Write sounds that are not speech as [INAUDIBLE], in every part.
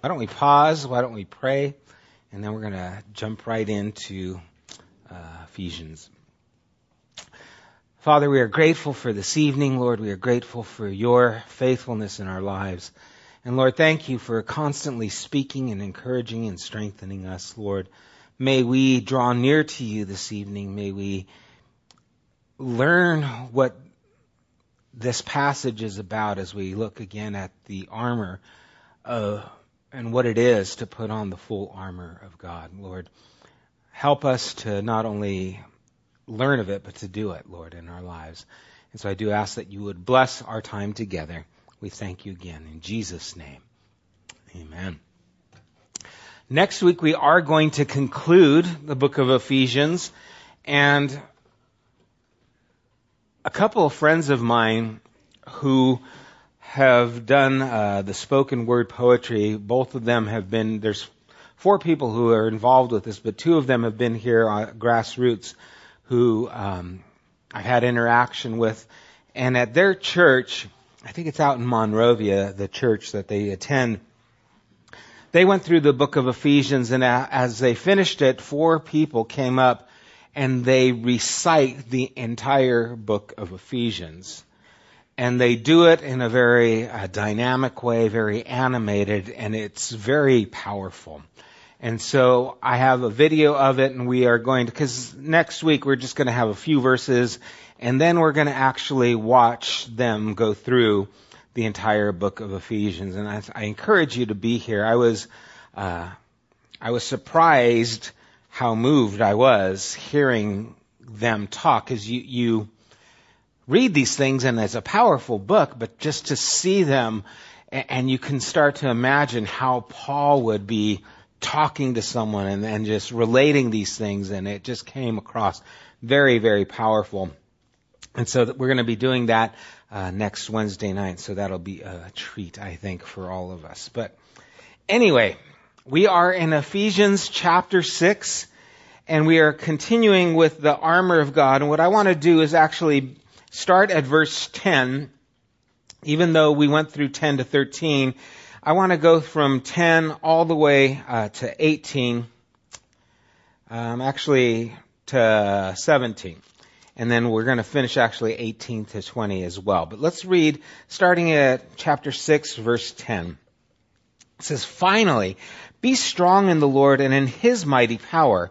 why don't we pause? Why don't we pray? And then we're going to jump right into uh, Ephesians. Father, we are grateful for this evening, Lord. We are grateful for your faithfulness in our lives. And Lord, thank you for constantly speaking and encouraging and strengthening us, Lord. May we draw near to you this evening. May we learn what this passage is about as we look again at the armor uh, and what it is to put on the full armor of God. Lord, help us to not only learn of it, but to do it, Lord, in our lives. And so I do ask that you would bless our time together. We thank you again in Jesus' name. Amen. Next week we are going to conclude the book of Ephesians and a couple of friends of mine who have done uh, the spoken word poetry. Both of them have been. There's four people who are involved with this, but two of them have been here on grassroots, who um, I've had interaction with, and at their church, I think it's out in Monrovia, the church that they attend. They went through the book of Ephesians, and as they finished it, four people came up and they recite the entire book of Ephesians. And they do it in a very uh, dynamic way, very animated, and it's very powerful. And so I have a video of it and we are going to, cause next week we're just going to have a few verses and then we're going to actually watch them go through the entire book of Ephesians. And I, I encourage you to be here. I was, uh, I was surprised how moved I was hearing them talk because you, you read these things and it's a powerful book, but just to see them and you can start to imagine how Paul would be talking to someone and, and just relating these things and it just came across very, very powerful. And so we're going to be doing that uh, next Wednesday night, so that'll be a treat, I think, for all of us. But anyway, we are in Ephesians chapter 6, and we are continuing with the armor of God. And what I want to do is actually start at verse 10. Even though we went through 10 to 13, I want to go from 10 all the way uh, to 18, um, actually to 17. And then we're going to finish actually 18 to 20 as well. But let's read starting at chapter 6, verse 10. It says, Finally, be strong in the Lord and in his mighty power.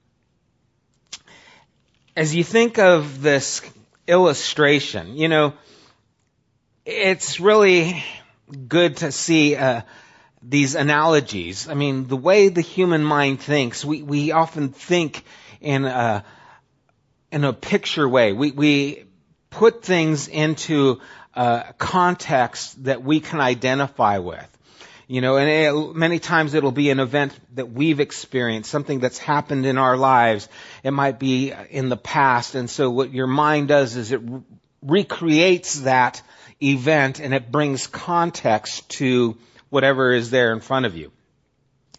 As you think of this illustration, you know, it's really good to see uh, these analogies. I mean, the way the human mind thinks, we, we often think in a, in a picture way. We, we put things into uh, context that we can identify with. You know, and it, many times it'll be an event that we've experienced, something that's happened in our lives. It might be in the past, and so what your mind does is it re- recreates that event and it brings context to whatever is there in front of you.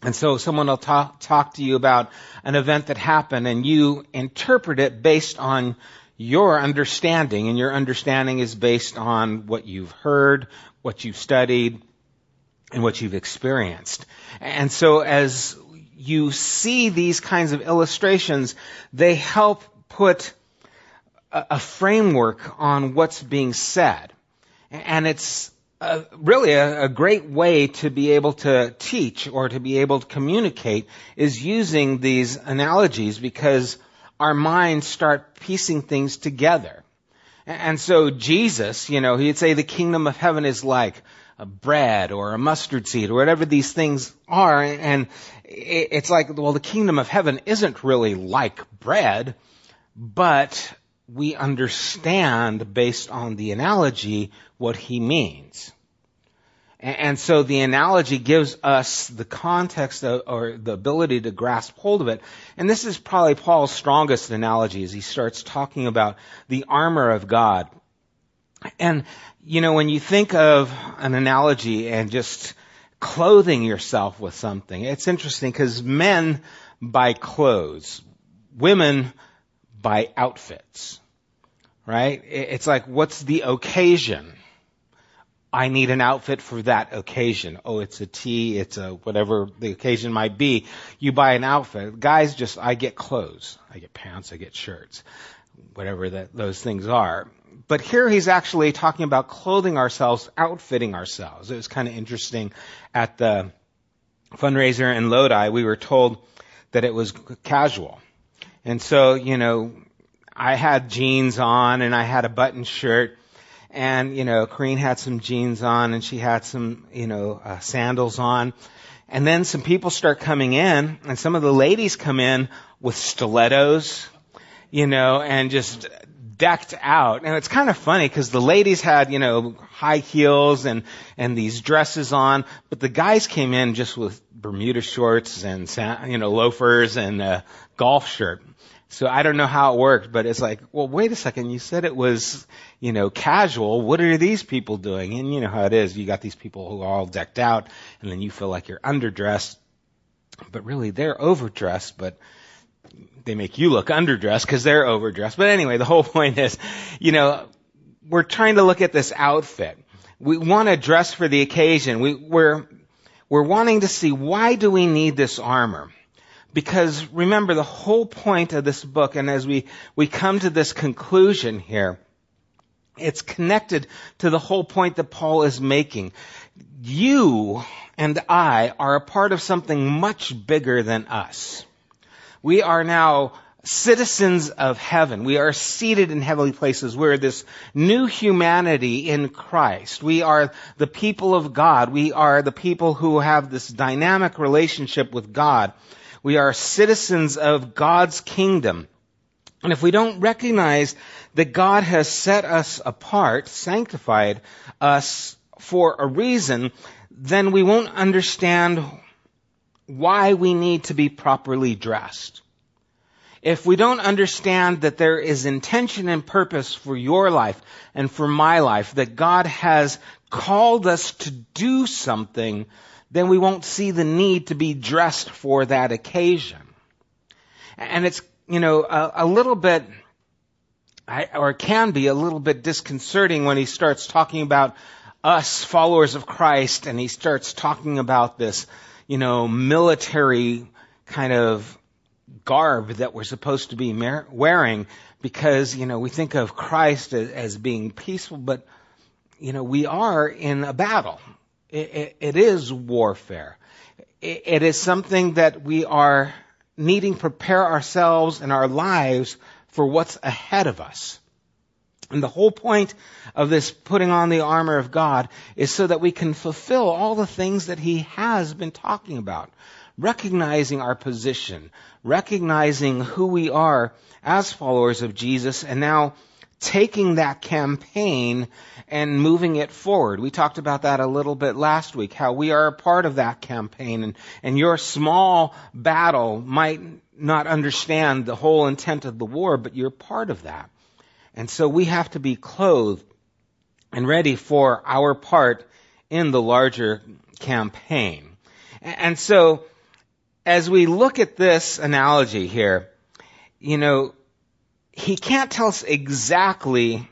And so someone will talk, talk to you about an event that happened and you interpret it based on your understanding, and your understanding is based on what you've heard, what you've studied, and what you've experienced. And so as you see these kinds of illustrations, they help put a, a framework on what's being said. And it's really a, a, great way to be able to teach or to be able to communicate is using these analogies because our minds start piecing things together. And so Jesus, you know, he'd say the kingdom of heaven is like a bread or a mustard seed or whatever these things are. And it's like, well, the kingdom of heaven isn't really like bread, but we understand based on the analogy what he means. And so the analogy gives us the context of, or the ability to grasp hold of it. And this is probably Paul's strongest analogy as he starts talking about the armor of God. And, you know, when you think of an analogy and just clothing yourself with something, it's interesting because men buy clothes, women buy outfits, right? It's like, what's the occasion? I need an outfit for that occasion. Oh, it's a tee, it's a whatever the occasion might be. You buy an outfit. Guys just, I get clothes. I get pants, I get shirts, whatever that, those things are. But here he's actually talking about clothing ourselves, outfitting ourselves. It was kind of interesting at the fundraiser in Lodi, we were told that it was casual. And so, you know, I had jeans on and I had a button shirt and you know, Corrine had some jeans on, and she had some you know uh, sandals on. And then some people start coming in, and some of the ladies come in with stilettos, you know, and just decked out. And it's kind of funny because the ladies had, you know, high heels and, and these dresses on, but the guys came in just with Bermuda shorts and, you know, loafers and a golf shirt. So I don't know how it worked, but it's like, well, wait a second. You said it was, you know, casual. What are these people doing? And you know how it is. You got these people who are all decked out and then you feel like you're underdressed, but really they're overdressed, but they make you look underdressed because they're overdressed. But anyway, the whole [LAUGHS] point is, you know, we're trying to look at this outfit. We want to dress for the occasion. We, we're, we're wanting to see why do we need this armor? Because remember the whole point of this book, and as we, we come to this conclusion here, it's connected to the whole point that Paul is making. You and I are a part of something much bigger than us. We are now citizens of heaven. We are seated in heavenly places. We're this new humanity in Christ. We are the people of God. We are the people who have this dynamic relationship with God. We are citizens of God's kingdom. And if we don't recognize that God has set us apart, sanctified us for a reason, then we won't understand why we need to be properly dressed. If we don't understand that there is intention and purpose for your life and for my life, that God has called us to do something, then we won't see the need to be dressed for that occasion. And it's, you know, a, a little bit, or can be a little bit disconcerting when he starts talking about us followers of Christ and he starts talking about this, you know, military kind of garb that we're supposed to be wearing because, you know, we think of Christ as, as being peaceful, but, you know, we are in a battle. It, it is warfare. It, it is something that we are needing to prepare ourselves and our lives for what's ahead of us. And the whole point of this putting on the armor of God is so that we can fulfill all the things that He has been talking about. Recognizing our position, recognizing who we are as followers of Jesus, and now taking that campaign and moving it forward. We talked about that a little bit last week, how we are a part of that campaign and, and your small battle might not understand the whole intent of the war, but you're part of that. And so we have to be clothed and ready for our part in the larger campaign. And so as we look at this analogy here, you know, he can't tell us exactly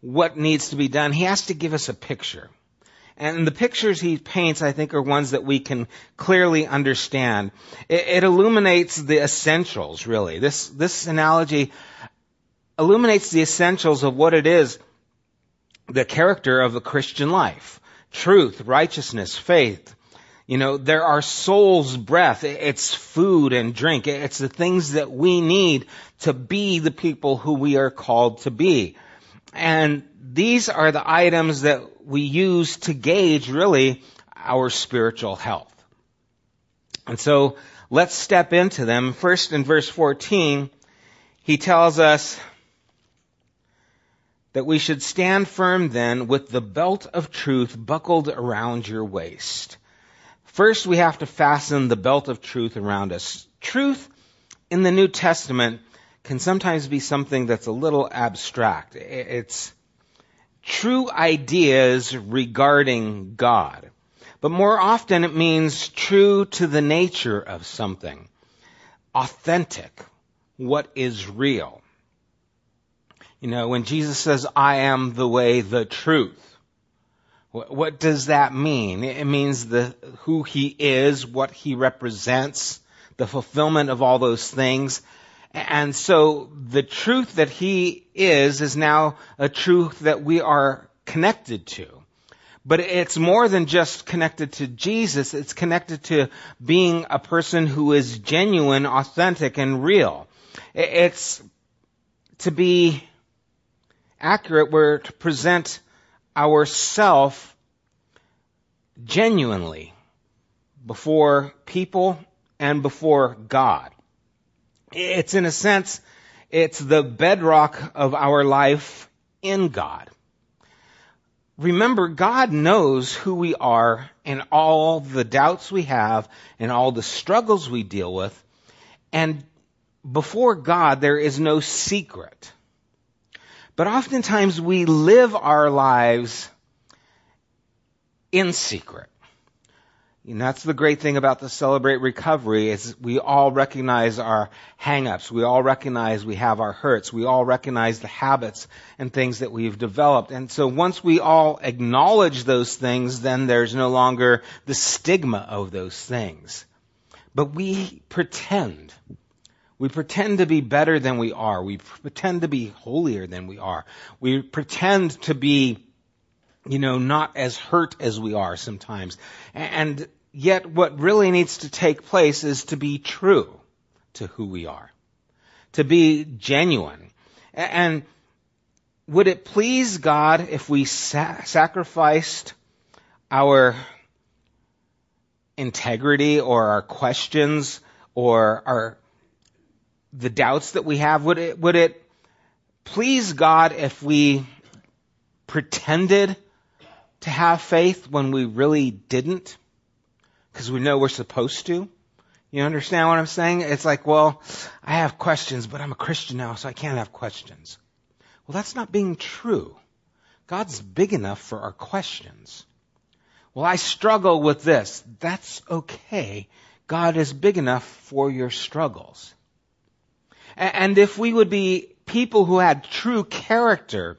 what needs to be done. He has to give us a picture. And the pictures he paints, I think, are ones that we can clearly understand. It, it, illuminates the essentials, really. This, this analogy illuminates the essentials of what it is, the character of the Christian life. truth, righteousness, faith. You know, there are soul's breath. It's food and drink. It's the things that we need to be the people who we are called to be. And these are the items that we use to gauge really our spiritual health. And so let's step into them. First in verse 14, he tells us that we should stand firm then with the belt of truth buckled around your waist. First, we have to fasten the belt of truth around us. Truth in the New Testament can sometimes be something that's a little abstract. It's true ideas regarding God. But more often it means true to the nature of something. Authentic. What is real. You know, when Jesus says, I am the way, the truth, what does that mean? It means the, who he is, what he represents, the fulfillment of all those things. And so the truth that he is is now a truth that we are connected to. But it's more than just connected to Jesus. It's connected to being a person who is genuine, authentic, and real. It's to be accurate, we're to present ourself genuinely before people and before God. It's in a sense, it's the bedrock of our life in God. Remember, God knows who we are and all the doubts we have and all the struggles we deal with. And before God, there is no secret. But oftentimes we live our lives in secret. And that's the great thing about the Celebrate Recovery is we all recognize our hangups. We all recognize we have our hurts. We all recognize the habits and things that we've developed. And so once we all acknowledge those things, then there's no longer the stigma of those things. But we pretend. We pretend to be better than we are. We pretend to be holier than we are. We pretend to be, you know, not as hurt as we are sometimes. And yet what really needs to take place is to be true to who we are. To be genuine. And would it please God if we sa- sacrificed our integrity or our questions or our the doubts that we have? Would it, would it please God if we pretended to have faith when we really didn't? Because we know we're supposed to? You understand what I'm saying? It's like, well, I have questions, but I'm a Christian now, so I can't have questions. Well, that's not being true. God's big enough for our questions. Well, I struggle with this. That's okay. God is big enough for your struggles. And if we would be people who had true character,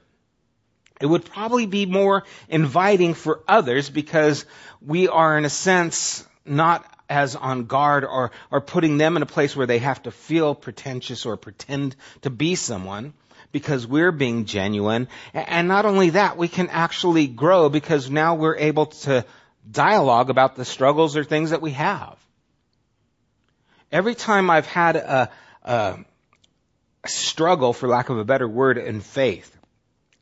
it would probably be more inviting for others because we are in a sense not as on guard or, or putting them in a place where they have to feel pretentious or pretend to be someone because we're being genuine. And not only that, we can actually grow because now we're able to dialogue about the struggles or things that we have. Every time I've had a, a struggle, for lack of a better word, in faith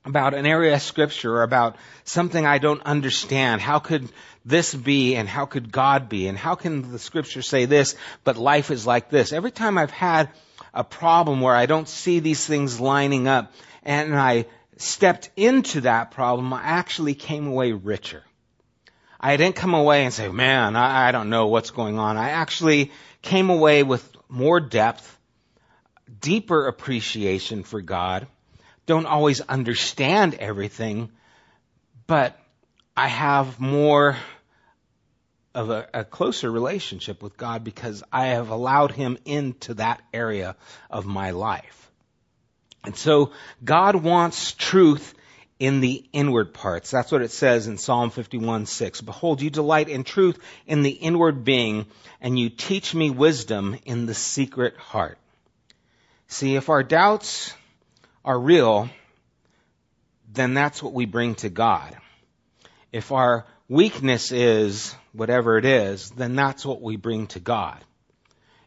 about an area of scripture or about something I don't understand. How could this be and how could God be and how can the scripture say this but life is like this? Every time I've had a problem where I don't see these things lining up and I stepped into that problem, I actually came away richer. I didn't come away and say, man, I, I don't know what's going on. I actually came away with more depth deeper appreciation for God, don't always understand everything, but I have more of a, a, closer relationship with God because I have allowed Him into that area of my life. And so God wants truth in the inward parts. That's what it says in Psalm 51, 6. Behold, you delight in truth in the inward being, and you teach me wisdom in the secret heart. See, if our doubts are real, then that's what we bring to God. If our weakness is whatever it is, then that's what we bring to God.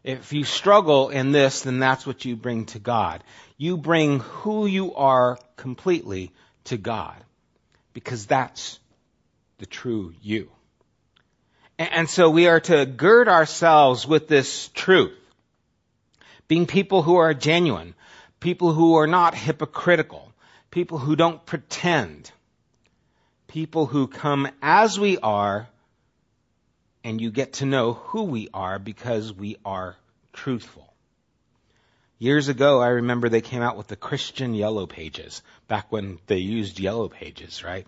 If you struggle in this, then that's what you bring to God. You bring who you are completely to God. Because that's the true you. And so we are to gird ourselves with this truth. Being people who are genuine. People who are not hypocritical. People who don't pretend. People who come as we are and you get to know who we are because we are truthful. Years ago, I remember they came out with the Christian Yellow Pages, back when they used Yellow Pages, right?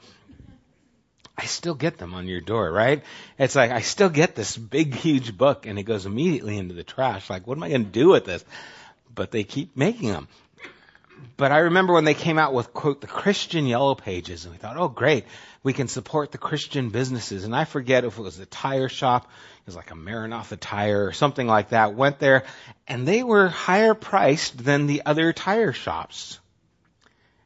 I still get them on your door, right? It's like, I still get this big, huge book and it goes immediately into the trash. Like, what am I going to do with this? But they keep making them but I remember when they came out with quote the Christian Yellow Pages, and we thought, oh great, we can support the Christian businesses. And I forget if it was a tire shop, it was like a Maranatha tire or something like that. Went there, and they were higher priced than the other tire shops.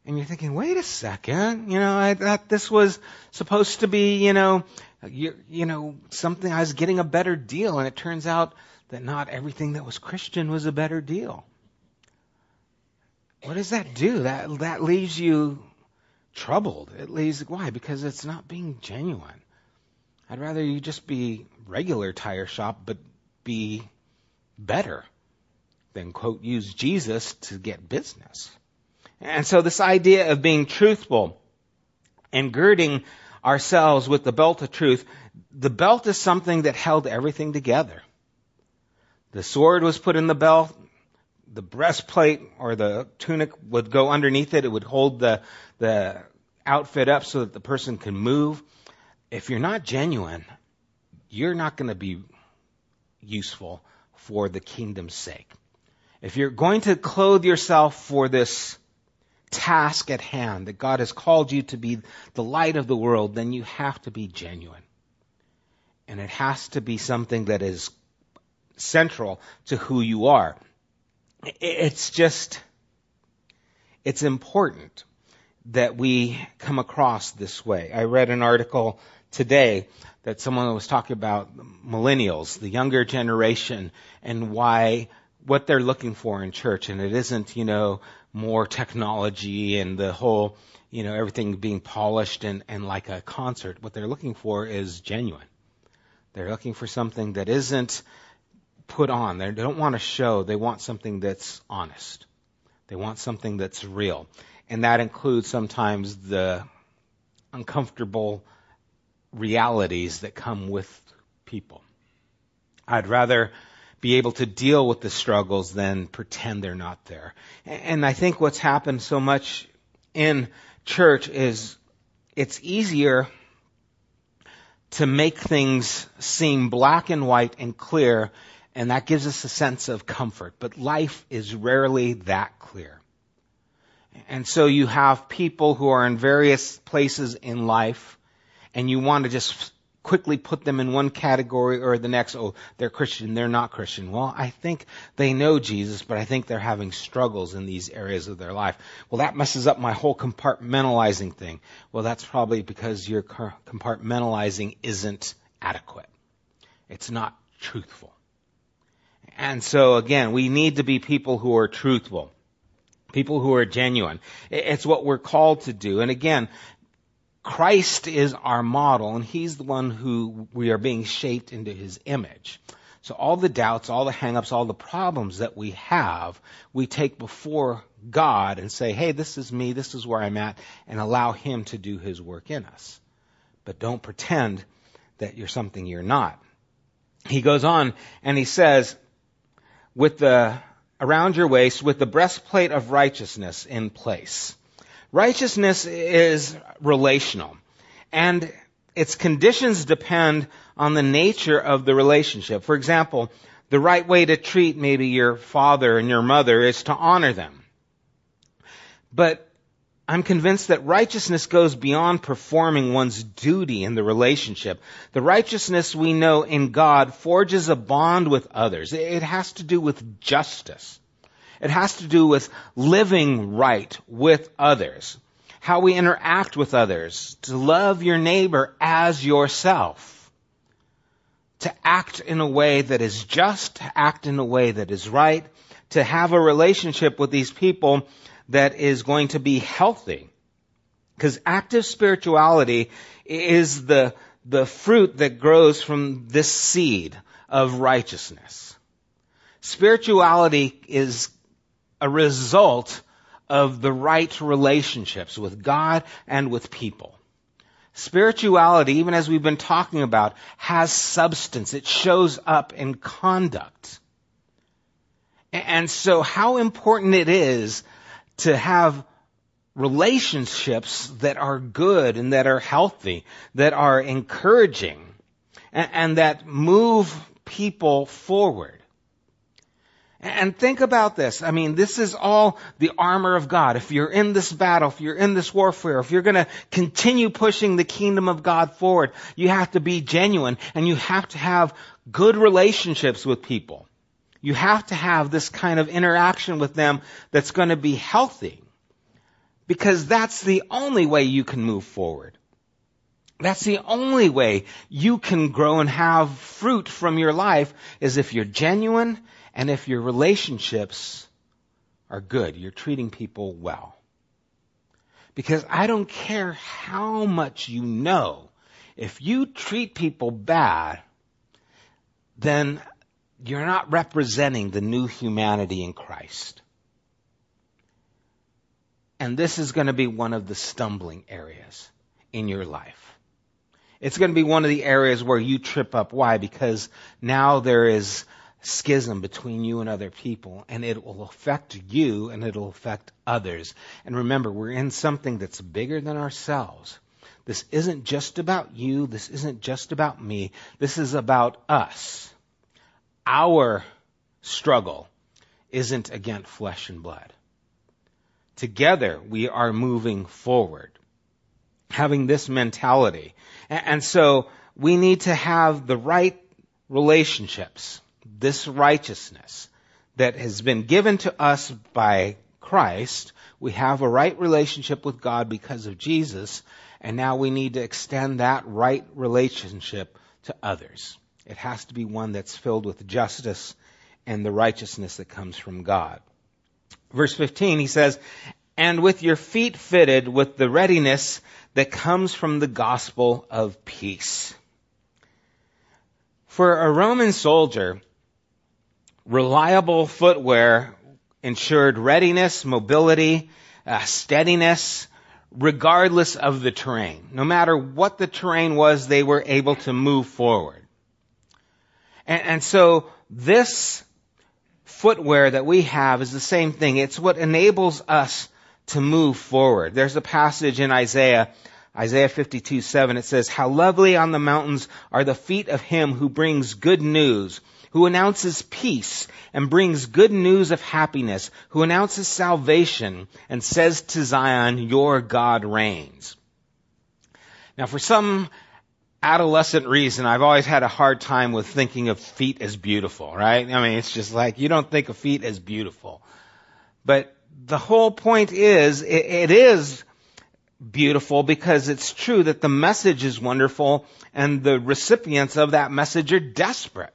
And you're thinking, wait a second, you know, I thought this was supposed to be, you know, you, you know, something I was getting a better deal, and it turns out that not everything that was Christian was a better deal. What does that do? That that leaves you troubled. It leaves why? Because it's not being genuine. I'd rather you just be regular tire shop, but be better than quote use Jesus to get business. And so this idea of being truthful and girding ourselves with the belt of truth, the belt is something that held everything together. The sword was put in the belt, the breastplate or the tunic would go underneath it. It would hold the, the outfit up so that the person can move. If you're not genuine, you're not going to be useful for the kingdom's sake. If you're going to clothe yourself for this task at hand that God has called you to be the light of the world, then you have to be genuine. And it has to be something that is central to who you are it's just, it's important that we come across this way. I read an article today that someone was talking about millennials, the younger generation, and why, what they're looking for in church. And it isn't, you know, more technology and the whole, you know, everything being polished and, and like a concert. What they're looking for is genuine. They're looking for something that isn't put on. They don't want a show. They want something that's honest. They want something that's real. And that includes sometimes the uncomfortable realities that come with people. I'd rather be able to deal with the struggles than pretend they're not there. And I think what's happened so much in church is it's easier to make things seem black and white and clear and that gives us a sense of comfort. But life is rarely that clear. And so you have people who are in various places in life, and you want to just quickly put them in one category or the next. Oh, they're Christian, they're not Christian. Well, I think they know Jesus, but I think they're having struggles in these areas of their life. Well, that messes up my whole compartmentalizing thing. Well, that's probably because your compartmentalizing isn't adequate. It's not truthful. And so again, we need to be people who are truthful. People who are genuine. It's what we're called to do. And again, Christ is our model and he's the one who we are being shaped into his image. So all the doubts, all the hangups, all the problems that we have, we take before God and say, hey, this is me, this is where I'm at, and allow him to do his work in us. But don't pretend that you're something you're not. He goes on and he says, with the, around your waist with the breastplate of righteousness in place. Righteousness is relational and its conditions depend on the nature of the relationship. For example, the right way to treat maybe your father and your mother is to honor them. But I'm convinced that righteousness goes beyond performing one's duty in the relationship. The righteousness we know in God forges a bond with others. It has to do with justice. It has to do with living right with others. how we interact with others, to love your neighbor as yourself, to act in a way that is just, to act in a way that is right, to have a relationship with these people that is going to be healthy. Because active spirituality is the, the fruit that grows from this seed of righteousness. Spirituality is a result of the right relationships with God and with people. Spirituality, even as we've been talking about, has substance. It shows up in conduct. And so how important it is to have relationships that are good and that are healthy, that are encouraging, and, and that move people forward. And think about this. I mean, this is all the armor of God. If you're in this battle, if you're in this warfare, if you're going to continue pushing the kingdom of God forward, you have to be genuine and you have to have good relationships with people. You have to have this kind of interaction with them that's going to be healthy. Because that's the only way you can move forward. That's the only way you can grow and have fruit from your life is if you're genuine and if your relationships are good. You're treating people well. Because I don't care how much you know. If you treat people bad, then you're not representing the new humanity in Christ. And this is going to be one of the stumbling areas in your life. It's going to be one of the areas where you trip up. Why? Because now there is schism between you and other people, and it will affect you and it'll affect others. And remember, we're in something that's bigger than ourselves. This isn't just about you. This isn't just about me. This is about us. Our struggle isn't against flesh and blood. Together, we are moving forward, having this mentality. And so, we need to have the right relationships, this righteousness that has been given to us by Christ. We have a right relationship with God because of Jesus, and now we need to extend that right relationship to others. It has to be one that's filled with justice and the righteousness that comes from God. Verse 15, he says, and with your feet fitted with the readiness that comes from the gospel of peace. For a Roman soldier, reliable footwear ensured readiness, mobility, uh, steadiness, regardless of the terrain. No matter what the terrain was, they were able to move forward. And, and so this footwear that we have is the same thing. It's what enables us to move forward. There's a passage in Isaiah, Isaiah 52, 7. It says, How lovely on the mountains are the feet of him who brings good news, who announces peace and brings good news of happiness, who announces salvation and says to Zion, Your God reigns. Now for some adolescent reason, I've always had a hard time with thinking of feet as beautiful, right? I mean, it's just like, you don't think of feet as beautiful. But the whole point is, it, it is beautiful because it's true that the message is wonderful and the recipients of that message are desperate.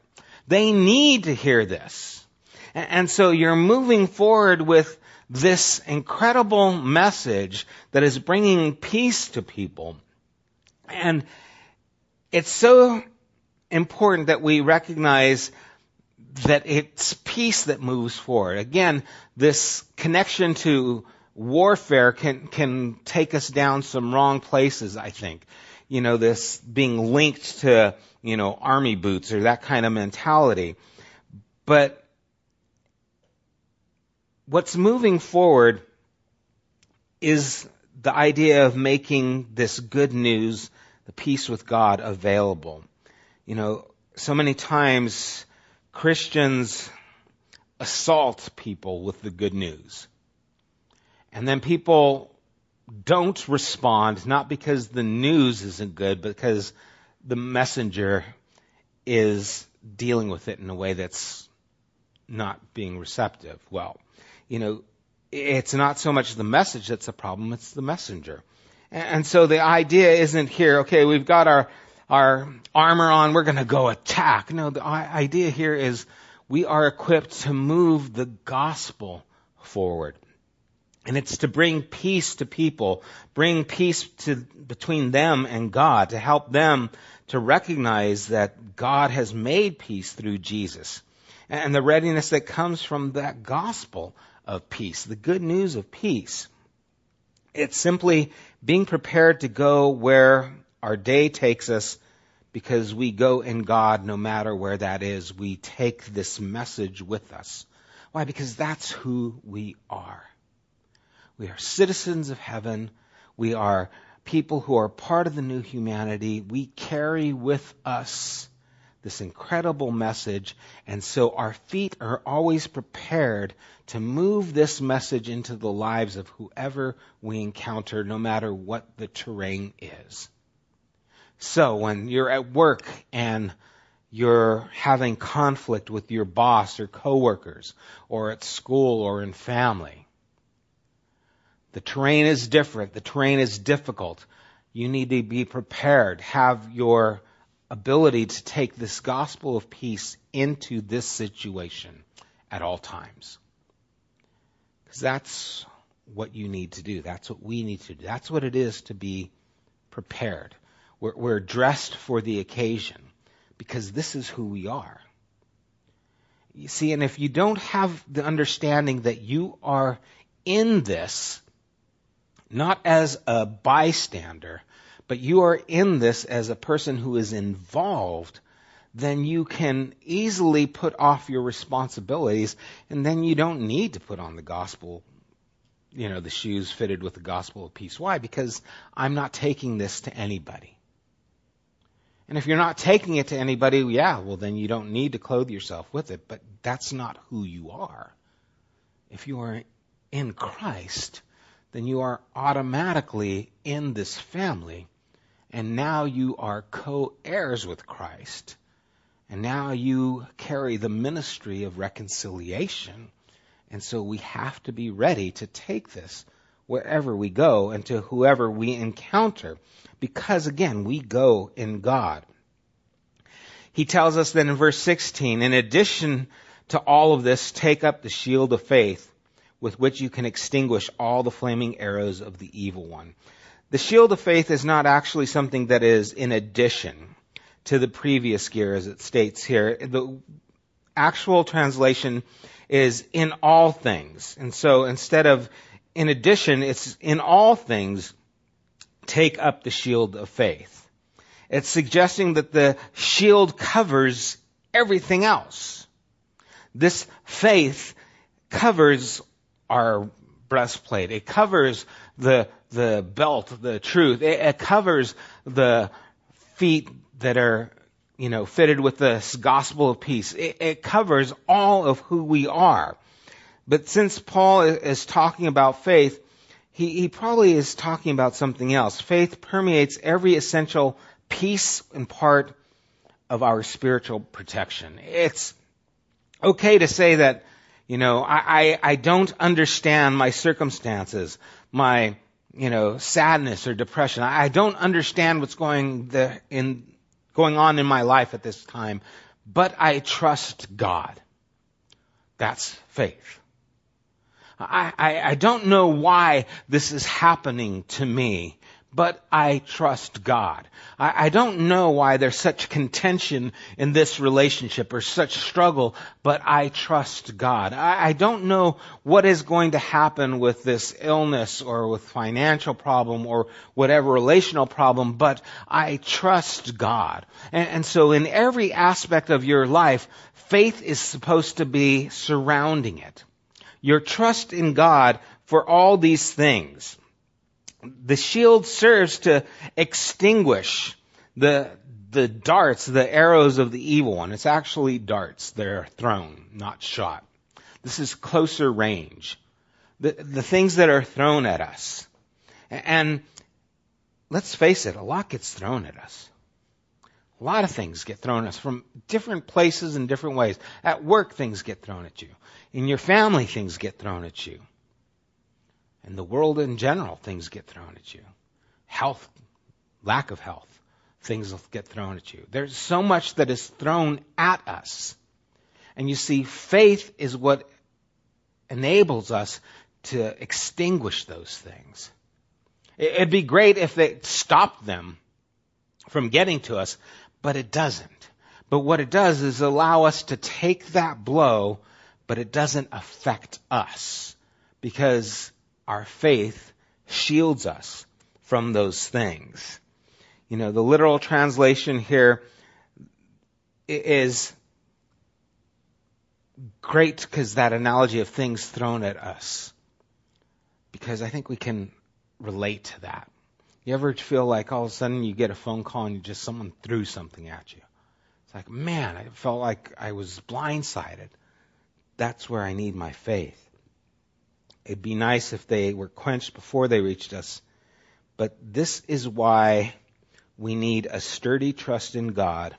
They need to hear this. And, so you're moving forward with this incredible message that is bringing peace to people. And it's so important that we recognize that it's peace that moves forward. Again, this connection to warfare can, can take us down some wrong places, I think. You know, this being linked to, you know, army boots or that kind of mentality. But what's moving forward is the idea of making this good news the peace with God available. You know, so many times Christians assault people with the good news. And then people don't respond, not because the news isn't good, but because the messenger is dealing with it in a way that's not being receptive. Well, you know, it's not so much the message that's the problem, it's the messenger. And so the idea isn't here, okay, we've got our, our armor on, we're gonna go attack. No, the idea here is we are equipped to move the gospel forward. And it's to bring peace to people, bring peace to, between them and God, to help them to recognize that God has made peace through Jesus. And the readiness that comes from that gospel of peace, the good news of peace. It's simply being prepared to go where our day takes us because we go in God no matter where that is. We take this message with us. Why? Because that's who we are. We are citizens of heaven. We are people who are part of the new humanity. We carry with us this incredible message, and so our feet are always prepared to move this message into the lives of whoever we encounter, no matter what the terrain is. So when you're at work and you're having conflict with your boss or coworkers, or at school or in family, the terrain is different. The terrain is difficult. You need to be prepared. Have your ability to take this gospel of peace into this situation at all times. Because that's what you need to do. That's what we need to do. That's what it is to be prepared. We're, we're dressed for the occasion because this is who we are. You see, and if you don't have the understanding that you are in this, not as a bystander, but you are in this as a person who is involved, then you can easily put off your responsibilities and then you don't need to put on the gospel, you know, the shoes fitted with the gospel of peace. Why? Because I'm not taking this to anybody. And if you're not taking it to anybody, yeah, well then you don't need to clothe yourself with it, but that's not who you are. If you are in Christ, then you are automatically in this family and now you are co-heirs with Christ. And now you carry the ministry of reconciliation. And so we have to be ready to take this wherever we go and to whoever we encounter. Because again, we go in God. He tells us then in verse 16, in addition to all of this, take up the shield of faith with which you can extinguish all the flaming arrows of the evil one. The shield of faith is not actually something that is in addition to the previous gear as it states here. The actual translation is in all things. And so instead of in addition, it's in all things, take up the shield of faith. It's suggesting that the shield covers everything else. This faith covers our breastplate. It covers the the belt, the truth. It, it covers the feet that are, you know, fitted with this gospel of peace. It, it covers all of who we are. But since Paul is talking about faith, he, he probably is talking about something else. Faith permeates every essential piece and part of our spiritual protection. It's okay to say that, you know, I, I, I don't understand my circumstances, my you know, sadness or depression. I don't understand what's going the, in, going on in my life at this time, but I trust God. That's faith. I, I, I don't know why this is happening to me, but I trust God. I, I, don't know why there's such contention in this relationship or such struggle, but I trust God. I, I don't know what is going to happen with this illness or with financial problem or whatever relational problem, but I trust God. And, and so in every aspect of your life, faith is supposed to be surrounding it. Your trust in God for all these things the shield serves to extinguish the, the darts, the arrows of the evil one. It's actually darts They're thrown, not shot. This is closer range. The, the things that are thrown at us. And let's face it, a lot gets thrown at us. A lot of things get thrown at us from different places and different ways. At work, things get thrown at you. In your family, things get thrown at you. In the world in general, things get thrown at you. Health, lack of health, things get thrown at you. There's so much that is thrown at us. And you see, faith is what enables us to extinguish those things. It'd be great if they stopped them from getting to us, but it doesn't. But what it does is allow us to take that blow, but it doesn't affect us because our faith shields us from those things. You know, the literal translation here is great because that analogy of things thrown at us. Because I think we can relate to that. You ever feel like all of a sudden you get a phone call and you just someone threw something at you? It's like, man, I felt like I was blindsided. That's where I need my faith. It'd be nice if they were quenched before they reached us. But this is why we need a sturdy trust in God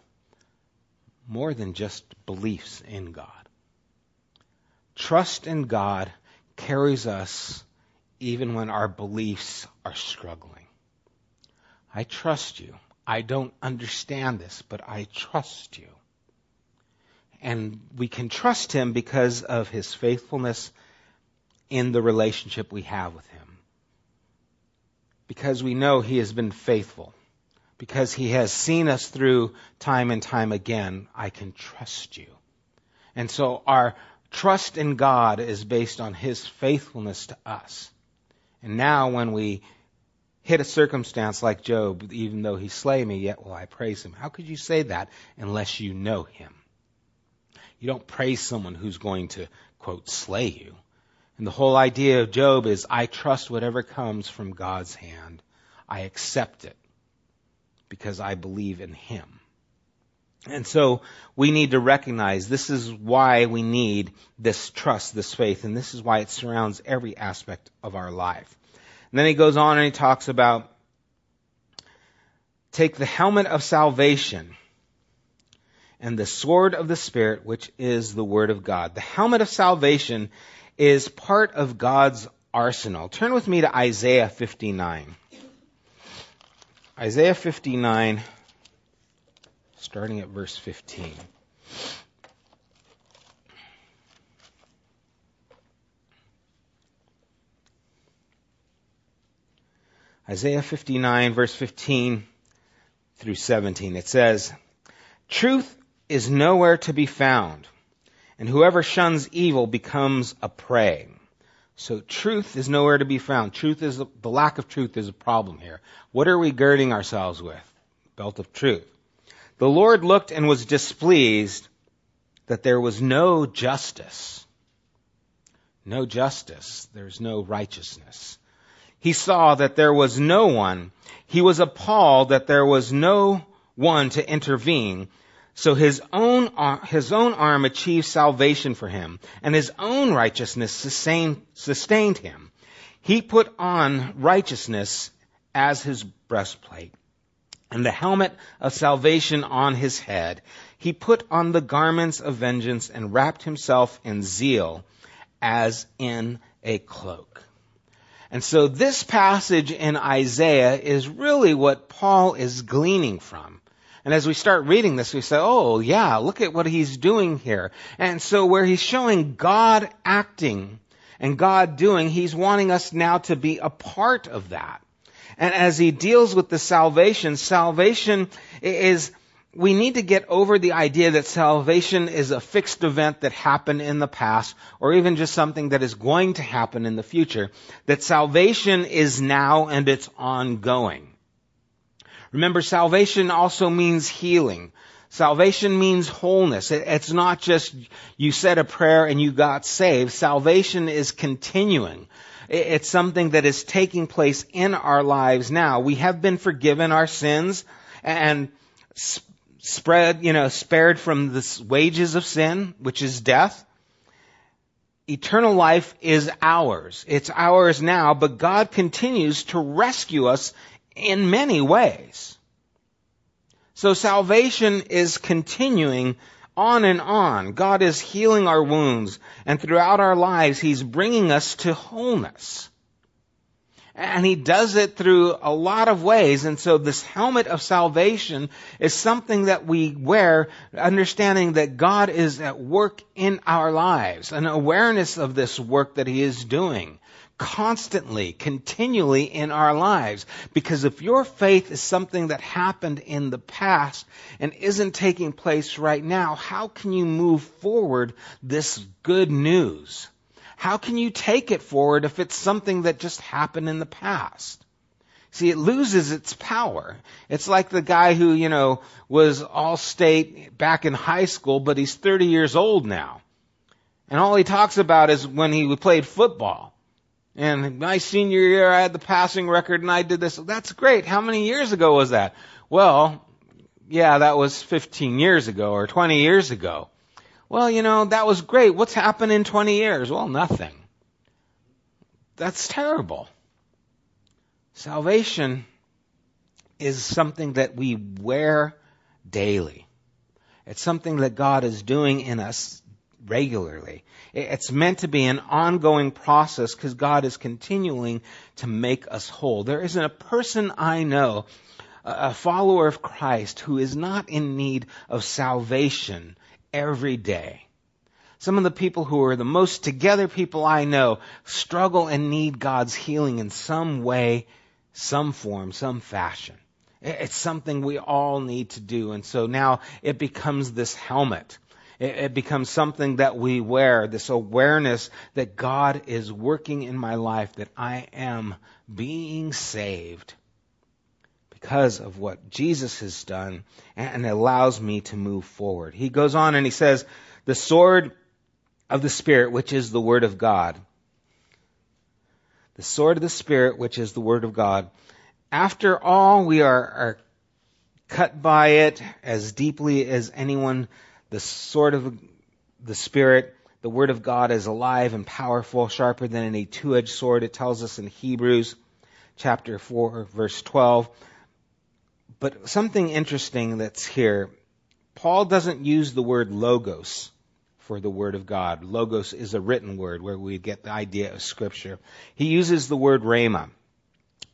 more than just beliefs in God. Trust in God carries us even when our beliefs are struggling. I trust you. I don't understand this, but I trust you. And we can trust him because of his faithfulness in the relationship we have with him. Because we know he has been faithful. Because he has seen us through time and time again, I can trust you. And so our trust in God is based on his faithfulness to us. And now when we hit a circumstance like Job, even though he slay me, yet will I praise him. How could you say that unless you know him? You don't praise someone who's going to, quote, slay you. And the whole idea of Job is, I trust whatever comes from God's hand. I accept it because I believe in him. And so we need to recognize this is why we need this trust, this faith, and this is why it surrounds every aspect of our life. And then he goes on and he talks about take the helmet of salvation and the sword of the Spirit, which is the Word of God. The helmet of salvation is part of God's arsenal. Turn with me to Isaiah 59. Isaiah 59 starting at verse 15. Isaiah 59 verse 15 through 17. It says, Truth is nowhere to be found, and whoever shuns evil becomes a prey. So truth is nowhere to be found. Truth is, the lack of truth is a problem here. What are we girding ourselves with? Belt of truth. The Lord looked and was displeased that there was no justice. No justice. There's no righteousness. He saw that there was no one. He was appalled that there was no one to intervene. So his own, his own arm achieved salvation for him, and his own righteousness sustained, sustained him. He put on righteousness as his breastplate and the helmet of salvation on his head. He put on the garments of vengeance and wrapped himself in zeal as in a cloak. And so this passage in Isaiah is really what Paul is gleaning from. And as we start reading this, we say, oh yeah, look at what he's doing here. And so where he's showing God acting and God doing, he's wanting us now to be a part of that. And as he deals with the salvation, salvation is, we need to get over the idea that salvation is a fixed event that happened in the past, or even just something that is going to happen in the future. That salvation is now and it's ongoing. Remember, salvation also means healing. Salvation means wholeness. It's not just you said a prayer and you got saved. Salvation is continuing. It's something that is taking place in our lives now. We have been forgiven our sins and spread, you know, spared from the wages of sin, which is death. Eternal life is ours. It's ours now, but God continues to rescue us in many ways. So salvation is continuing on and on. God is healing our wounds, and throughout our lives, He's bringing us to wholeness. And he does it through a lot of ways. And so this helmet of salvation is something that we wear, understanding that God is at work in our lives, an awareness of this work that he is doing constantly, continually in our lives. Because if your faith is something that happened in the past and isn't taking place right now, how can you move forward this good news? How can you take it forward if it's something that just happened in the past? See, it loses its power. It's like the guy who, you know, was all state back in high school, but he's 30 years old now. And all he talks about is when he played football. And my senior year, I had the passing record and I did this. That's great. How many years ago was that? Well, yeah, that was 15 years ago or 20 years ago. Well, you know, that was great. What's happened in 20 years? Well, nothing. That's terrible. Salvation is something that we wear daily. It's something that God is doing in us regularly. It's meant to be an ongoing process because God is continuing to make us whole. There isn't a person I know, a follower of Christ, who is not in need of salvation every day. Some of the people who are the most together people I know struggle and need God's healing in some way, some form, some fashion. It's something we all need to do. And so now it becomes this helmet. It, becomes something that we wear, this awareness that God is working in my life, that I am being saved because of what Jesus has done and allows me to move forward. He goes on and he says, the sword of the Spirit, which is the Word of God. The sword of the Spirit, which is the Word of God. After all, we are, are cut by it as deeply as anyone. The sword of the Spirit, the Word of God is alive and powerful, sharper than any two-edged sword. It tells us in Hebrews chapter 4, verse 12. But something interesting that's here, Paul doesn't use the word logos for the word of God. Logos is a written word where we get the idea of scripture. He uses the word rhema,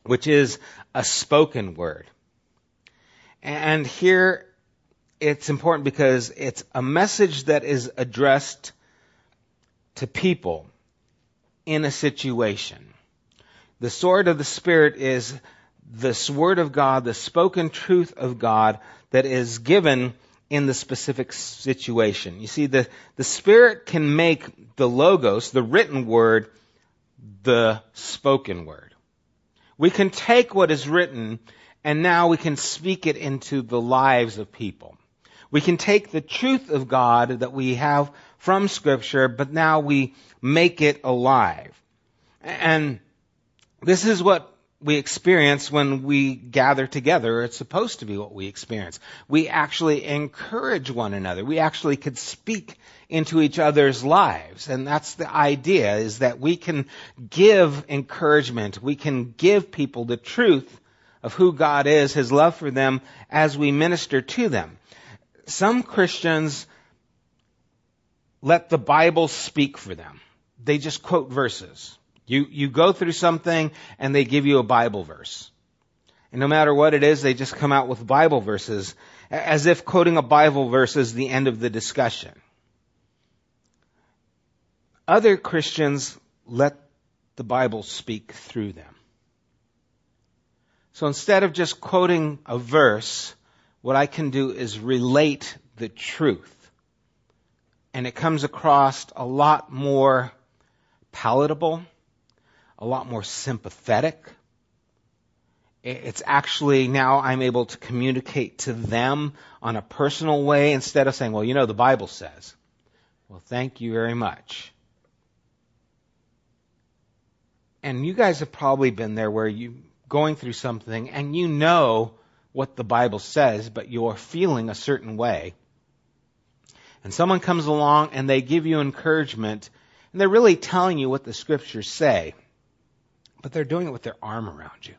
which is a spoken word. And here it's important because it's a message that is addressed to people in a situation. The sword of the Spirit is this word of God, the spoken truth of God that is given in the specific situation. You see, the, the Spirit can make the logos, the written word, the spoken word. We can take what is written and now we can speak it into the lives of people. We can take the truth of God that we have from scripture, but now we make it alive. And this is what we experience when we gather together. It's supposed to be what we experience. We actually encourage one another. We actually could speak into each other's lives. And that's the idea is that we can give encouragement. We can give people the truth of who God is, His love for them as we minister to them. Some Christians let the Bible speak for them. They just quote verses. You, you go through something and they give you a Bible verse. And no matter what it is, they just come out with Bible verses as if quoting a Bible verse is the end of the discussion. Other Christians let the Bible speak through them. So instead of just quoting a verse, what I can do is relate the truth. And it comes across a lot more palatable a lot more sympathetic. It's actually now I'm able to communicate to them on a personal way instead of saying, well, you know, the Bible says. Well, thank you very much. And you guys have probably been there where you going through something and you know what the Bible says, but you're feeling a certain way. And someone comes along and they give you encouragement and they're really telling you what the scriptures say. But they're doing it with their arm around you.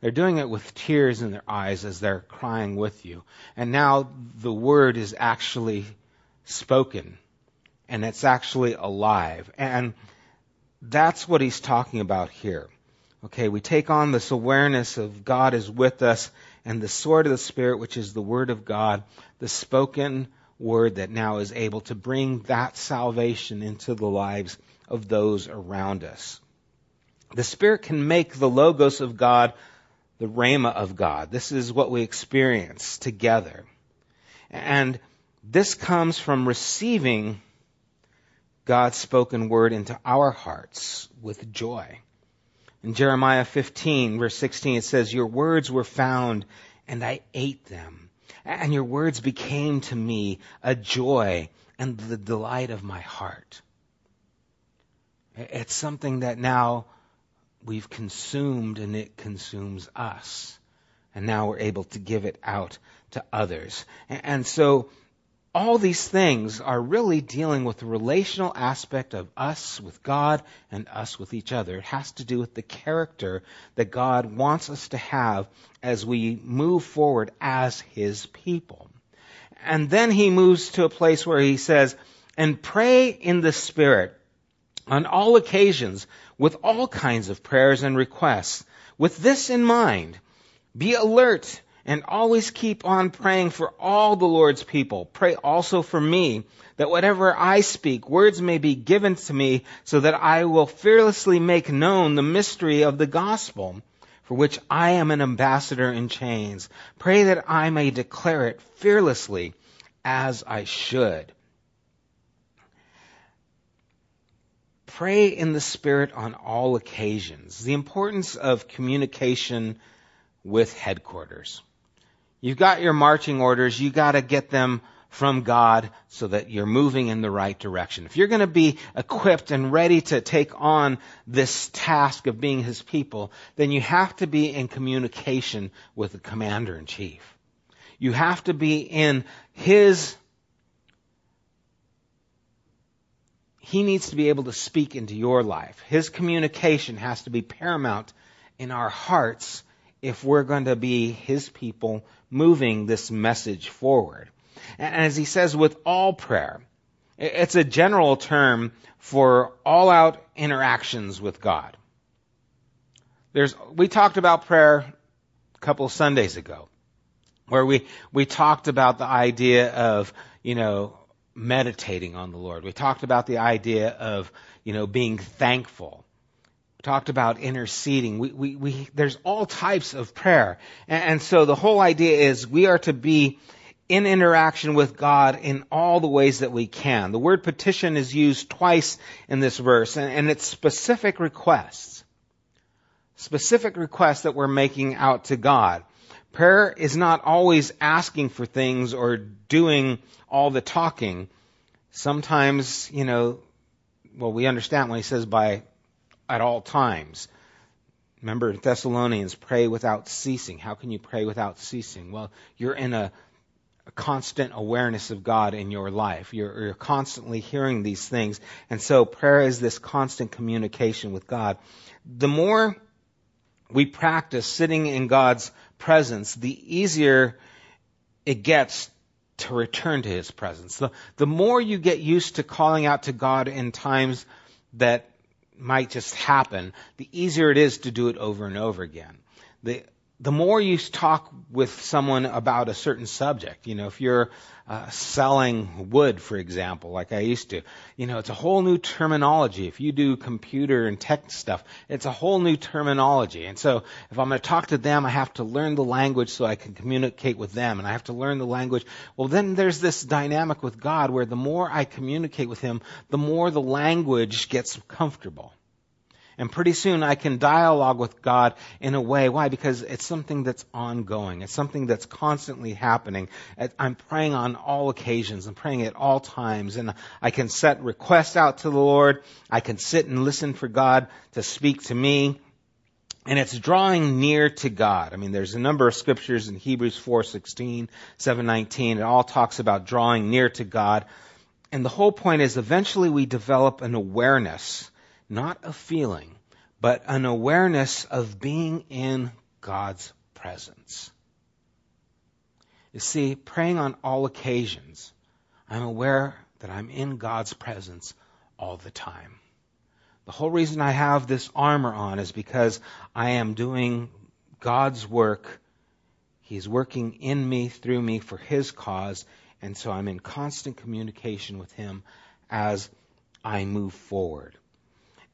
They're doing it with tears in their eyes as they're crying with you. And now the word is actually spoken and it's actually alive. And that's what he's talking about here. Okay, we take on this awareness of God is with us and the sword of the Spirit, which is the Word of God, the spoken word that now is able to bring that salvation into the lives of those around us. The Spirit can make the Logos of God the Rhema of God. This is what we experience together. And this comes from receiving God's spoken word into our hearts with joy. In Jeremiah 15 verse 16 it says, Your words were found and I ate them. And your words became to me a joy and the delight of my heart. It's something that now we've consumed and it consumes us. And now we're able to give it out to others. And so all these things are really dealing with the relational aspect of us with God and us with each other. It has to do with the character that God wants us to have as we move forward as His people. And then he moves to a place where he says, and pray in the Spirit on all occasions with all kinds of prayers and requests. With this in mind, be alert and always keep on praying for all the Lord's people. Pray also for me that whatever I speak, words may be given to me so that I will fearlessly make known the mystery of the gospel for which I am an ambassador in chains. Pray that I may declare it fearlessly as I should. Pray in the Spirit on all occasions. The importance of communication with headquarters. You've got your marching orders. You got to get them from God so that you're moving in the right direction. If you're going to be equipped and ready to take on this task of being His people, then you have to be in communication with the commander in chief. You have to be in His He needs to be able to speak into your life. His communication has to be paramount in our hearts if we're going to be His people moving this message forward. And as he says, with all prayer, it's a general term for all out interactions with God. There's, we talked about prayer a couple Sundays ago, where we, we talked about the idea of, you know, meditating on the Lord. We talked about the idea of, you know, being thankful talked about interceding. We, we, we, there's all types of prayer. And, and so the whole idea is we are to be in interaction with God in all the ways that we can. The word petition is used twice in this verse, and, and it's specific requests. Specific requests that we're making out to God. Prayer is not always asking for things or doing all the talking. Sometimes, you know, well, we understand when he says by at all times. Remember Thessalonians, pray without ceasing. How can you pray without ceasing? Well, you're in a, a constant awareness of God in your life. You're, you're constantly hearing these things. And so prayer is this constant communication with God. The more we practice sitting in God's presence, the easier it gets to return to His presence. The, the more you get used to calling out to God in times that might just happen, the easier it is to do it over and over again. The, the more you talk with someone about a certain subject, you know, if you're uh, selling wood, for example, like I used to, you know, it's a whole new terminology. If you do computer and tech stuff, it's a whole new terminology. And so if I'm going to talk to them, I have to learn the language so I can communicate with them, and I have to learn the language. Well, then there's this dynamic with God where the more I communicate with Him, the more the language gets comfortable. And pretty soon I can dialogue with God in a way. Why? Because it's something that's ongoing. It's something that's constantly happening. I'm praying on all occasions. I'm praying at all times. And I can set requests out to the Lord. I can sit and listen for God to speak to me. And it's drawing near to God. I mean, there's a number of scriptures in Hebrews 4:16, 7:19. It all talks about drawing near to God. And the whole point is eventually we develop an awareness not a feeling, but an awareness of being in God's presence. You see, praying on all occasions, I'm aware that I'm in God's presence all the time. The whole reason I have this armor on is because I am doing God's work. He's working in me, through me for His cause, and so I'm in constant communication with Him as I move forward.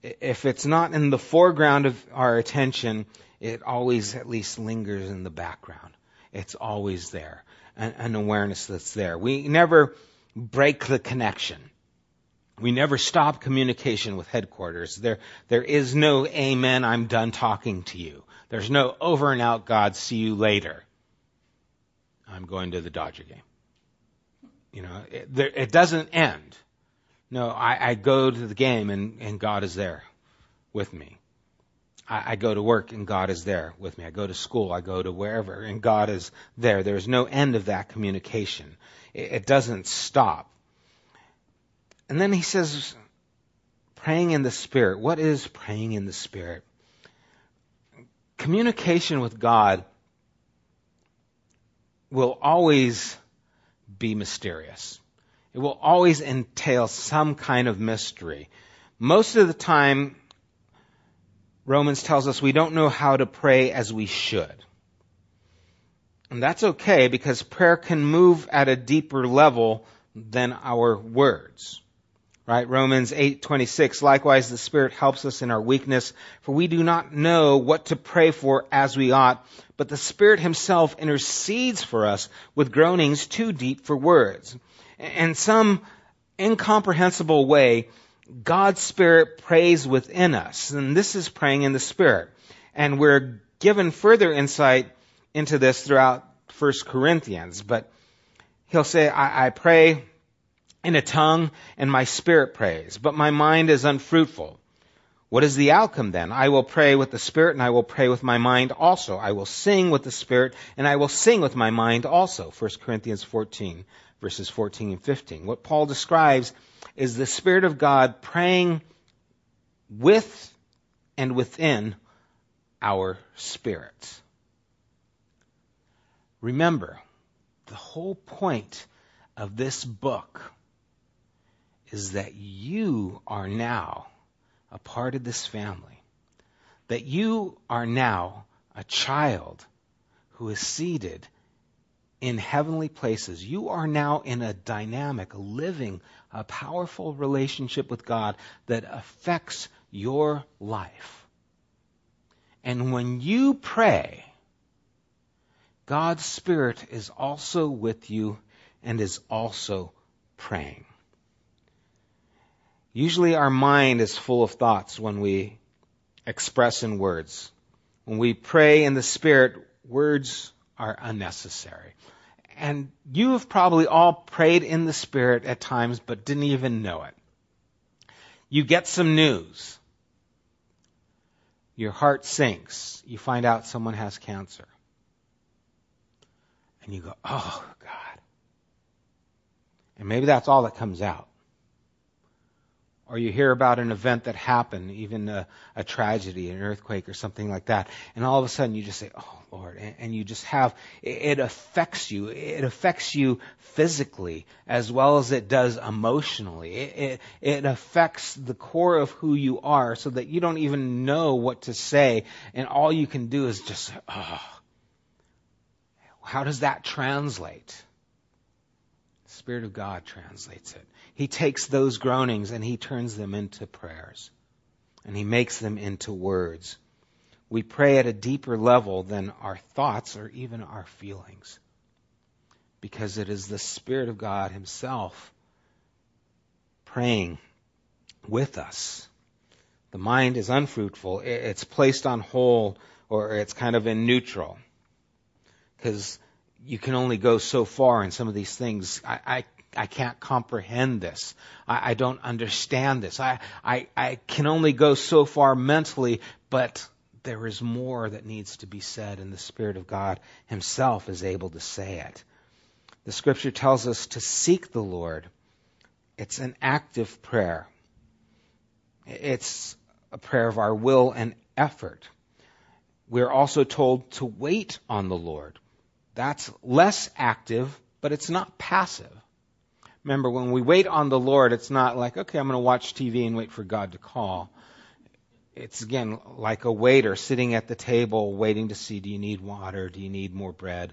If it's not in the foreground of our attention, it always at least lingers in the background. It's always there, an, an awareness that's there. We never break the connection. We never stop communication with headquarters. There, there is no amen, I'm done talking to you. There's no over and out God, see you later. I'm going to the Dodger game. You know, it, there, it doesn't end. No, I, I, go to the game and, and God is there with me. I, I go to work and God is there with me. I go to school, I go to wherever and God is there. There's no end of that communication. It, it doesn't stop. And then he says, praying in the Spirit. What is praying in the Spirit? Communication with God will always be mysterious. It will always entail some kind of mystery. Most of the time, Romans tells us we don't know how to pray as we should. And that's okay because prayer can move at a deeper level than our words. Right? Romans 8:26 likewise the spirit helps us in our weakness for we do not know what to pray for as we ought but the spirit himself intercedes for us with groanings too deep for words. In some incomprehensible way God's spirit prays within us and this is praying in the spirit. And we're given further insight into this throughout 1 Corinthians but he'll say I, I pray in a tongue and my spirit prays, but my mind is unfruitful. What is the outcome then? I will pray with the spirit and I will pray with my mind also. I will sing with the spirit and I will sing with my mind also. 1 Corinthians 14 verses 14 and 15. What Paul describes is the spirit of God praying with and within our spirits. Remember, the whole point of this book is that you are now a part of this family. That you are now a child who is seated in heavenly places. You are now in a dynamic, living, a powerful relationship with God that affects your life. And when you pray, God's Spirit is also with you and is also praying. Usually our mind is full of thoughts when we express in words. When we pray in the Spirit, words are unnecessary. And you have probably all prayed in the Spirit at times, but didn't even know it. You get some news. Your heart sinks. You find out someone has cancer. And you go, oh God. And maybe that's all that comes out or you hear about an event that happened, even a, a, tragedy, an earthquake or something like that, and all of a sudden you just say, "Oh Lord," and, and you just have it, affects you. It affects you physically as well as it does emotionally. It, it, it affects the core of who you are, so that you don't even know what to say, and all you can do is just, "Oh." How does that translate? The Spirit of God translates it. He takes those groanings and he turns them into prayers. And he makes them into words. We pray at a deeper level than our thoughts or even our feelings. Because it is the Spirit of God Himself praying with us. The mind is unfruitful. It's placed on hold or it's kind of in neutral. Because you can only go so far in some of these things. I, I I can't comprehend this. I, I don't understand this. I, I, I can only go so far mentally, but there is more that needs to be said, and the Spirit of God Himself is able to say it. The Scripture tells us to seek the Lord. It's an active prayer. It's a prayer of our will and effort. We're also told to wait on the Lord. That's less active, but it's not passive. Remember, when we wait on the Lord, it's not like, okay, I'm going to watch TV and wait for God to call. it's again like a waiter sitting at the table waiting to see, do you need water? Do you need more bread?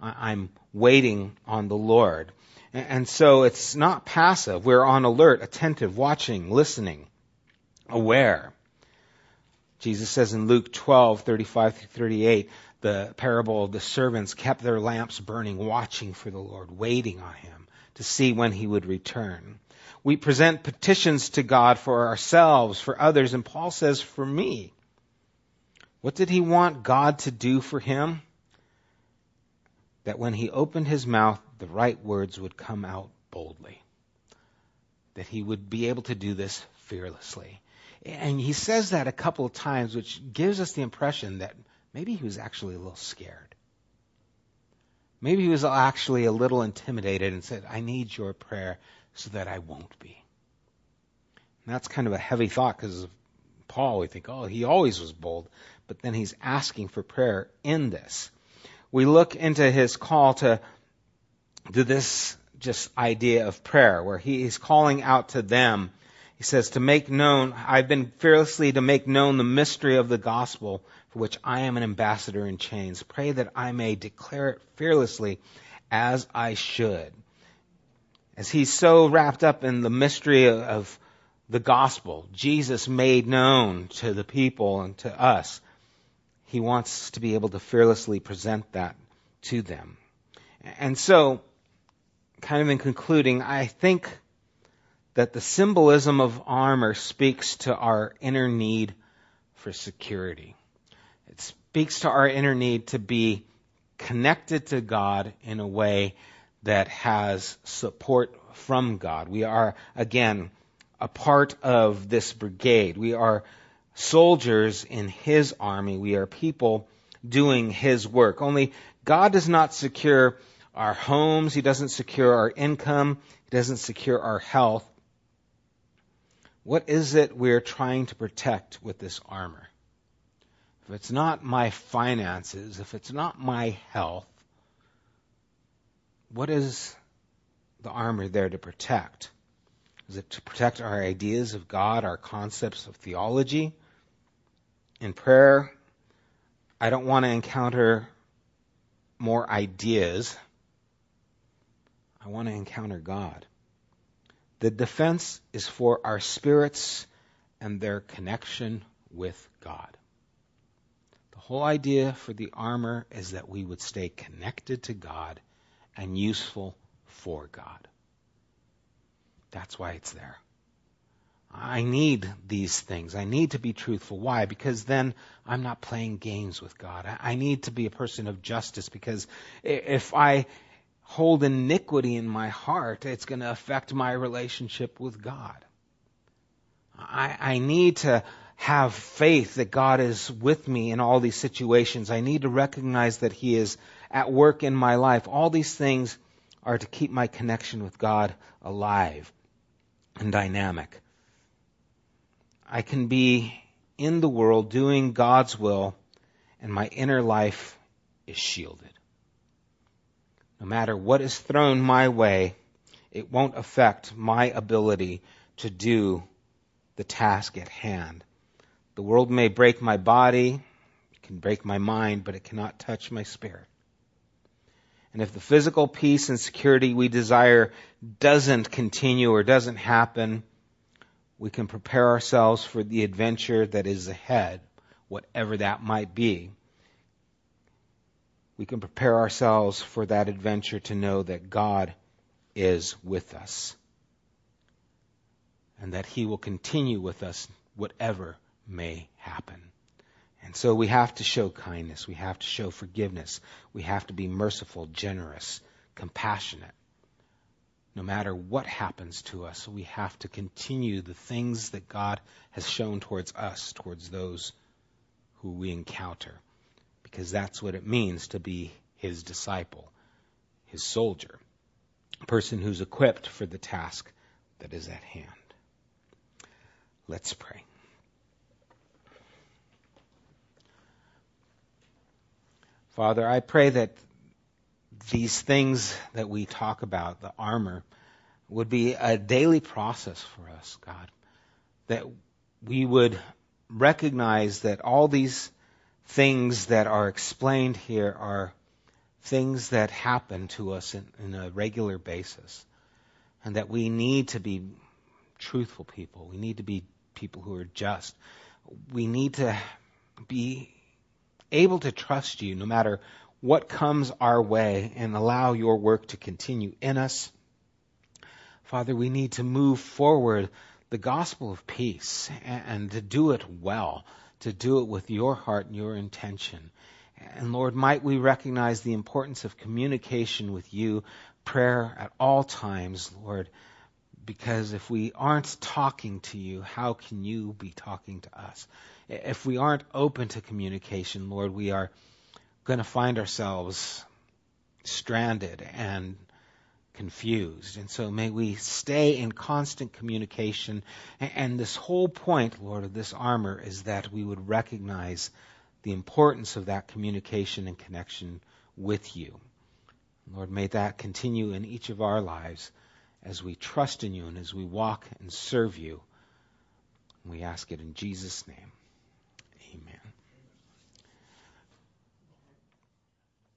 I'm waiting on the Lord. And so it's not passive. We're on alert, attentive, watching, listening, aware. Jesus says in Luke 12, 35 through 38, the parable of the servants kept their lamps burning, watching for the Lord, waiting on him to see when he would return. We present petitions to God for ourselves, for others, and Paul says, for me. What did he want God to do for him? That when he opened his mouth, the right words would come out boldly. That he would be able to do this fearlessly. And he says that a couple of times, which gives us the impression that maybe he was actually a little scared. Maybe he was actually a little intimidated and said, I need your prayer so that I won't be. And that's kind of a heavy thought because Paul. We think, oh, he always was bold. But then he's asking for prayer in this. We look into his call to to this just idea of prayer where he is calling out to them. He says, to make known, I've been fearlessly to make known the mystery of the gospel for which I am an ambassador in chains. Pray that I may declare it fearlessly as I should. As he's so wrapped up in the mystery of the gospel, Jesus made known to the people and to us, he wants to be able to fearlessly present that to them. And so, kind of in concluding, I think that the symbolism of armor speaks to our inner need for security. Speaks to our inner need to be connected to God in a way that has support from God. We are, again, a part of this brigade. We are soldiers in His army. We are people doing His work. Only God does not secure our homes. He doesn't secure our income. He doesn't secure our health. What is it we're trying to protect with this armor? If it's not my finances, if it's not my health, what is the armor there to protect? Is it to protect our ideas of God, our concepts of theology? In prayer, I don't want to encounter more ideas. I want to encounter God. The defense is for our spirits and their connection with God. Whole idea for the armor is that we would stay connected to God and useful for God. That's why it's there. I need these things. I need to be truthful. Why? Because then I'm not playing games with God. I need to be a person of justice because if I hold iniquity in my heart, it's going to affect my relationship with God. I, I need to have faith that God is with me in all these situations. I need to recognize that He is at work in my life. All these things are to keep my connection with God alive and dynamic. I can be in the world doing God's will, and my inner life is shielded. No matter what is thrown my way, it won't affect my ability to do the task at hand. The world may break my body, it can break my mind, but it cannot touch my spirit. And if the physical peace and security we desire doesn't continue or doesn't happen, we can prepare ourselves for the adventure that is ahead, whatever that might be we can prepare ourselves for that adventure to know that God is with us and that He will continue with us whatever may happen. And so we have to show kindness. We have to show forgiveness. We have to be merciful, generous, compassionate. No matter what happens to us, we have to continue the things that God has shown towards us, towards those who we encounter because that's what it means to be his disciple, his soldier, a person who's equipped for the task that is at hand. Let's pray. Father, I pray that these things that we talk about, the armor, would be a daily process for us, God. That we would recognize that all these things that are explained here are things that happen to us in, in a regular basis. And that we need to be truthful people. We need to be people who are just. We need to be able to trust you no matter what comes our way and allow your work to continue in us. Father, we need to move forward the gospel of peace and to do it well, to do it with your heart and your intention. And Lord, might we recognize the importance of communication with you, prayer at all times, Lord, because if we aren't talking to you, how can you be talking to us? If we aren't open to communication, Lord, we are going to find ourselves stranded and confused. And so may we stay in constant communication. And this whole point, Lord, of this armor is that we would recognize the importance of that communication and connection with you. Lord, may that continue in each of our lives as we trust in you and as we walk and serve you. We ask it in Jesus' name.